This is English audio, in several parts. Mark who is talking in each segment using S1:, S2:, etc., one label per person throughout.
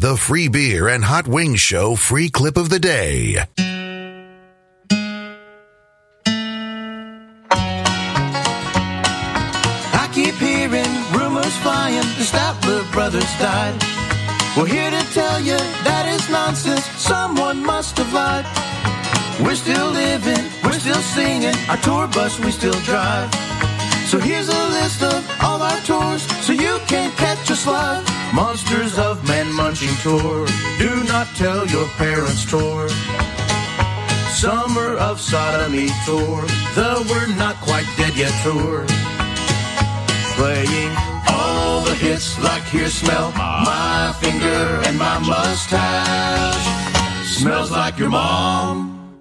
S1: The Free Beer and Hot Wings Show free clip of the day.
S2: I keep hearing rumors flying, the Statler brothers died. We're here to tell you that is nonsense, someone must have lied. We're still living, we're still singing, our tour bus we still drive. So here's a list of all our tours, so you can catch us live. Monsters of Men Munching Tour, do not tell your parents tour. Summer of Sodomy Tour, the We're Not Quite Dead Yet Tour. Playing all the hits like Here Smell My Finger and My Mustache. Smells like your mom.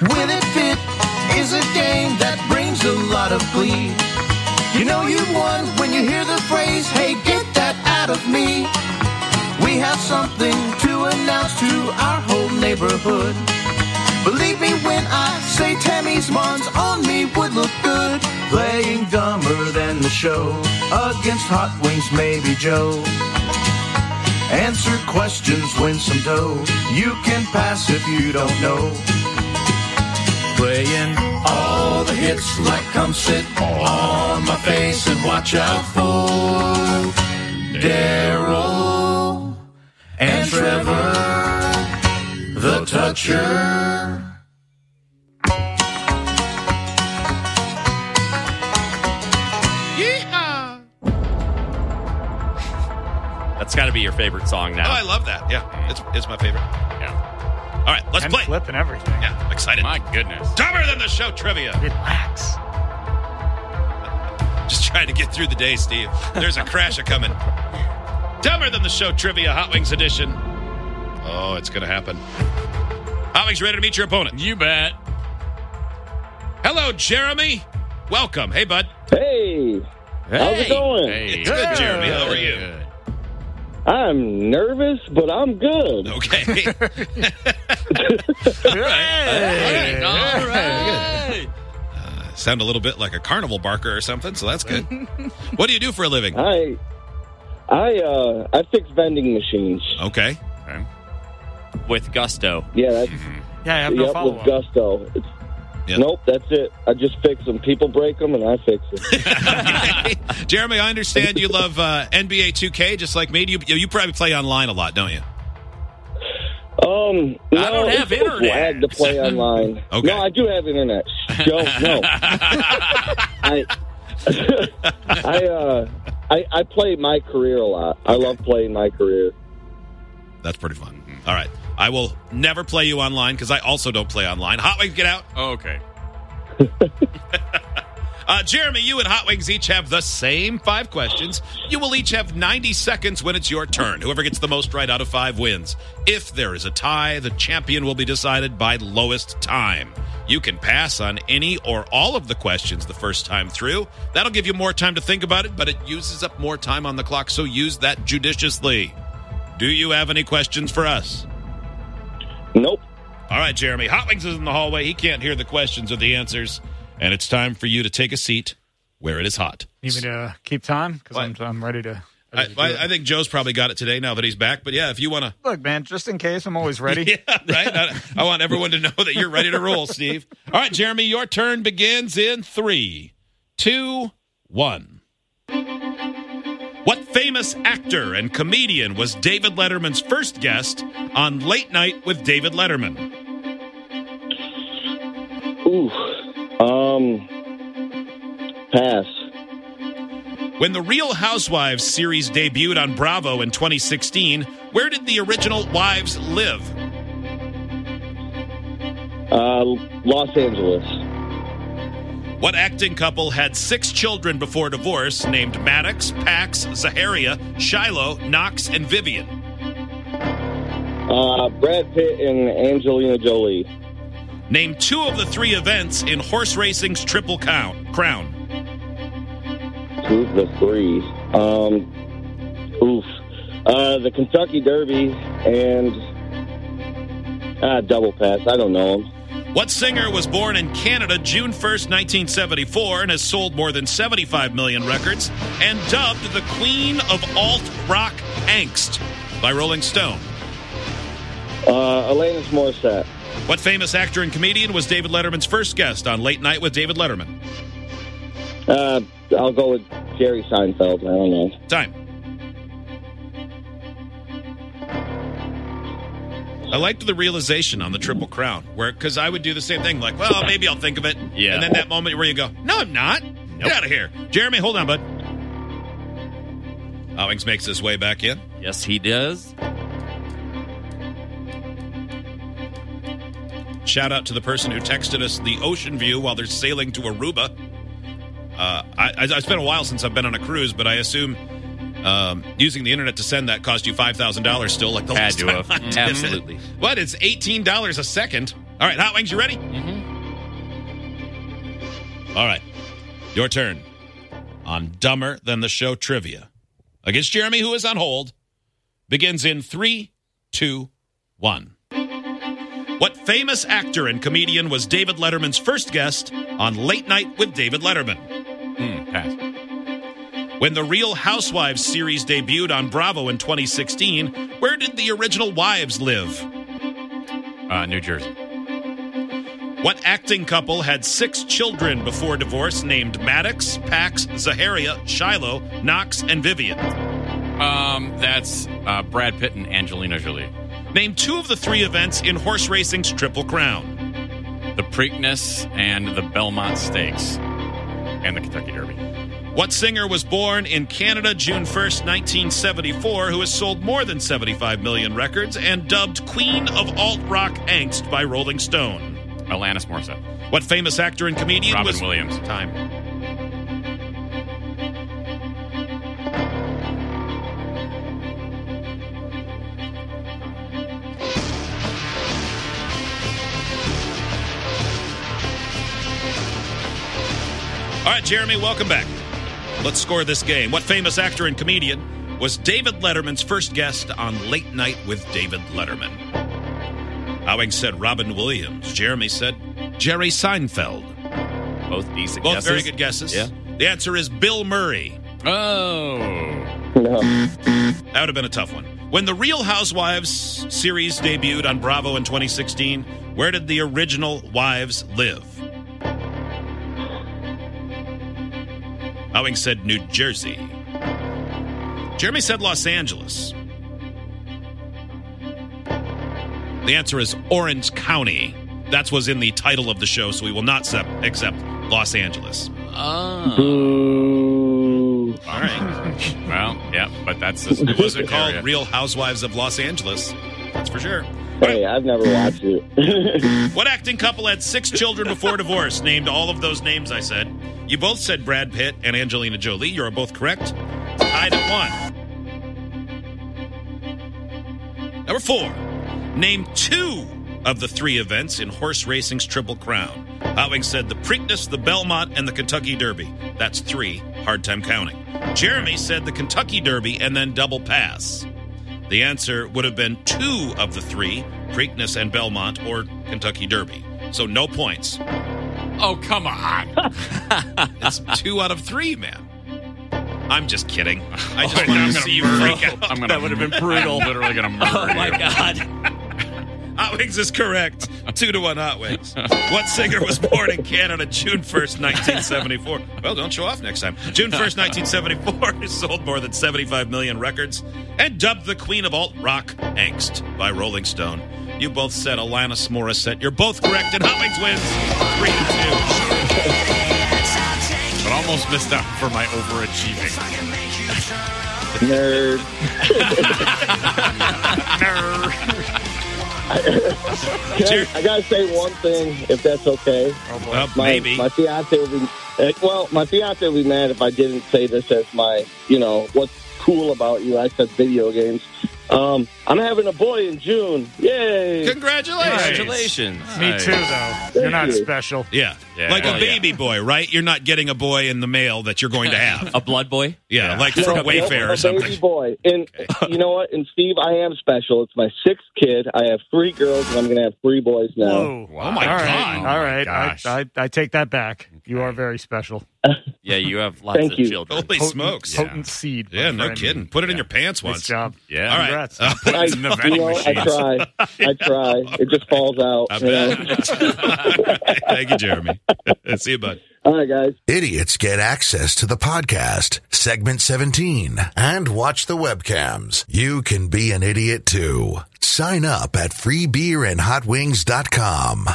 S2: Win It Fit is a game that lot of glee. You know you've won when you hear the phrase, hey, get that out of me. We have something to announce to our whole neighborhood. Believe me when I say Tammy's Mons on me would look good. Playing dumber than the show against Hot Wings, maybe Joe. Answer questions, win some dough. You can pass if you don't know. Playing all the hits like come sit on my face and watch out for Daryl and Trevor, the toucher.
S3: That's got to be your favorite song
S4: Oh,
S3: now.
S4: I love that. Yeah, it's, it's my favorite.
S3: Yeah.
S4: All right, let's
S5: and
S4: play.
S5: flip and everything.
S4: Yeah, I'm excited.
S3: My goodness.
S4: Dumber than the show trivia.
S5: Relax.
S4: Just trying to get through the day, Steve. There's a crash a coming. Dumber than the show trivia, Hot Wings edition. Oh, it's going to happen. Hot Wings ready to meet your opponent.
S3: You bet.
S4: Hello, Jeremy. Welcome. Hey, bud.
S6: Hey, how's it going?
S3: Hey.
S4: It's good, Jeremy. How are you?
S3: Good.
S6: I'm nervous, but I'm good.
S4: Okay.
S3: All right. All right.
S4: Sound a little bit like a carnival barker or something, so that's good. what do you do for a living?
S6: I, I, uh, I fix vending machines.
S4: Okay.
S3: With gusto.
S6: Yeah, that's
S5: Yeah, I have no
S6: yep,
S5: follow
S6: with
S5: up.
S6: gusto. It's,
S4: Yep.
S6: Nope, that's it. I just fix them. People break them, and I fix them.
S4: Jeremy, I understand you love uh, NBA 2K just like me. You, you probably play online a lot, don't you?
S6: Um,
S3: I don't have internet.
S6: To play online.
S4: Okay.
S6: No, I do have internet. Joe, no. I, I, uh, I, I play my career a lot. I love playing my career.
S4: That's pretty fun. All right. I will never play you online because I also don't play online. Hot Wings, get out.
S3: Okay.
S4: Uh, Jeremy, you and Hot Wings each have the same five questions. You will each have 90 seconds when it's your turn. Whoever gets the most right out of five wins. If there is a tie, the champion will be decided by lowest time. You can pass on any or all of the questions the first time through. That'll give you more time to think about it, but it uses up more time on the clock, so use that judiciously. Do you have any questions for us?
S6: Nope.
S4: All right, Jeremy. Hot Wings is in the hallway. He can't hear the questions or the answers. And it's time for you to take a seat where it is hot.
S5: Need me to keep time because I'm, I'm ready to.
S4: I,
S5: ready to do
S4: I. I think Joe's probably got it today now that he's back. But yeah, if you want to.
S5: Look, man, just in case, I'm always ready.
S4: Yeah, right? I, I want everyone to know that you're ready to roll, Steve. All right, Jeremy, your turn begins in three, two, one. What famous actor and comedian was David Letterman's first guest on Late Night with David Letterman?
S6: Ooh. Um. Pass.
S4: When the Real Housewives series debuted on Bravo in 2016, where did the original wives live?
S6: Uh, Los Angeles.
S4: What acting couple had six children before divorce named Maddox, Pax, Zaharia, Shiloh, Knox, and Vivienne?
S6: Uh, Brad Pitt and Angelina Jolie.
S4: Name two of the three events in horse racing's Triple Count Crown.
S6: Two of the three. Um, oof. Uh, the Kentucky Derby and uh, double pass. I don't know them.
S4: What singer was born in Canada June 1st, 1974, and has sold more than 75 million records, and dubbed the Queen of Alt Rock Angst by Rolling Stone?
S6: Uh, Alanis Morissette.
S4: What famous actor and comedian was David Letterman's first guest on Late Night with David Letterman?
S6: Uh, I'll go with Jerry Seinfeld. I don't know.
S4: Time. I liked the realization on the Triple Crown, where because I would do the same thing, like, well, maybe I'll think of it,
S3: Yeah.
S4: and then that moment where you go, no, I'm not. Get out of here, Jeremy. Hold on, bud. Hot Wings makes his way back in.
S3: Yes, he does.
S4: Shout out to the person who texted us the ocean view while they're sailing to Aruba. Uh, I, I, it's been a while since I've been on a cruise, but I assume um, using the internet to send that cost you five thousand dollars. Still, like the
S3: Had
S4: last
S3: to
S4: time
S3: have.
S4: I did it.
S3: Absolutely.
S4: What? It's eighteen dollars a second. All right, Hot Wings, you ready? All right, your turn on Dumber Than the Show trivia against Jeremy, who is on hold. Begins in three, two, one. What famous actor and comedian was David Letterman's first guest on Late Night with David Letterman?
S3: Hmm, pass.
S4: When the Real Housewives series debuted on Bravo in 2016, where did the original wives live?
S3: Uh, New Jersey.
S4: What acting couple had six children before divorce named Maddox, Pax, Zaharia, Shiloh, Knox, and Vivienne?
S3: Um, that's uh, Brad Pitt and Angelina Jolie.
S4: Name two of the three events in horse racing's Triple Crown.
S3: The Preakness and the Belmont Stakes. And the Kentucky Derby.
S4: What singer was born in Canada June 1st, 1974, who has sold more than 75 million records and dubbed Queen of Alt Rock Angst by Rolling Stone?
S3: Alanis Morissette.
S4: What famous actor and comedian
S3: Robin
S4: was
S3: Williams.
S4: Time. All right, Jeremy, welcome back. Let's score this game. What famous actor and comedian was David Letterman's first guest on Late Night with David Letterman? Hot Wings said Robin Williams. Jeremy said Jerry Seinfeld.
S3: Both decent
S4: Both
S3: guesses.
S4: very good guesses.
S3: Yeah.
S4: The answer is Bill Murray.
S3: Oh.
S6: No.
S4: That would have been a tough one. When the Real Housewives series debuted on Bravo in 2016, where did the original wives live? Hot Wings said New Jersey. Jeremy said Los Angeles. The answer is Orange County. That was in the title of the show, so we will not sep- accept Los Angeles.
S3: Oh.
S6: Boo.
S4: All right.
S3: Well, yeah, but that's the
S4: It wasn't called
S3: area.
S4: Real Housewives of Los Angeles. That's for sure.
S6: Hey, I've never watched it.
S4: What acting couple had six children before divorce? Named all of those names I said. You both said Brad Pitt and Angelina Jolie. You're both correct. Tied at one. Number four. Name two of the three events in horse racing's Triple Crown. Hot Wings said the Preakness, the Belmont, and the Kentucky Derby. That's three. Hard time counting. Jeremy said the Kentucky Derby and then double pass. The answer would have been two of the three, Preakness and Belmont, or Kentucky Derby. So no points.
S3: Oh, come on.
S4: It's two out of three, man. I'm just kidding. I just
S3: I'm
S4: wanted to see you
S3: murder-
S4: freak out.
S3: I'm gonna,
S7: That would have been brutal.
S3: I'm literally going to murder
S7: Oh my
S3: you.
S7: god.
S4: Hot Wings is correct. Two to one Hot Wings. What singer was born in Canada June 1st, 1974? Well, don't show off next time. June 1st, 1974, sold more than 75 million records and dubbed the Queen of Alt Rock Angst by Rolling Stone. You both said Alanis Morissette. You're both correct, and Hot Wings wins three to two.
S3: But almost missed out for my overachieving.
S6: Nerd.
S4: Jer-
S6: I gotta say one thing, if that's okay.
S4: Well,
S6: My,
S4: maybe.
S6: my fiance will be uh, well. My fiance will be mad if I didn't say this as my, you know, what's cool about you. I said video games. Um, I'm having a boy in June. Yay!
S4: Congratulations.
S7: Congratulations.
S5: Me too, though. You're not
S6: you.
S5: special.
S4: Yeah.
S7: Yeah.
S4: Like a
S7: Oh, yeah.
S4: baby boy, right? You're not getting a boy in the mail that you're going to have.
S7: A blood boy?
S4: Yeah, like
S6: No,
S4: from
S6: no,
S4: Wayfair
S6: a
S4: or something.
S6: Baby boy. And you know what? And Steve, I am special. It's my sixth kid. I have three girls, and I'm going to have three boys now.
S5: Whoa.
S4: Oh, my
S5: All right.
S4: God.
S5: All right. I. I, I take that back. You are very special.
S7: Yeah, you have lots
S6: Thank
S7: of
S6: you.
S7: children.
S4: Holy
S5: Potent,
S4: smokes.
S5: Potent seed.
S4: Yeah, no
S5: friend.
S4: kidding. Put it in your pants
S5: Nice
S4: once.
S5: job.
S7: Yeah.
S4: All right.
S5: Congrats.
S4: Uh,
S6: I,
S5: the
S6: you know, I try. I try. It just falls out. You know?
S4: Thank you, Jeremy. See you, bud.
S6: All right, guys.
S1: Idiots get access to the podcast, segment 17, and watch the webcams. You can be an idiot too. Sign up at freebeerandhotwings.com.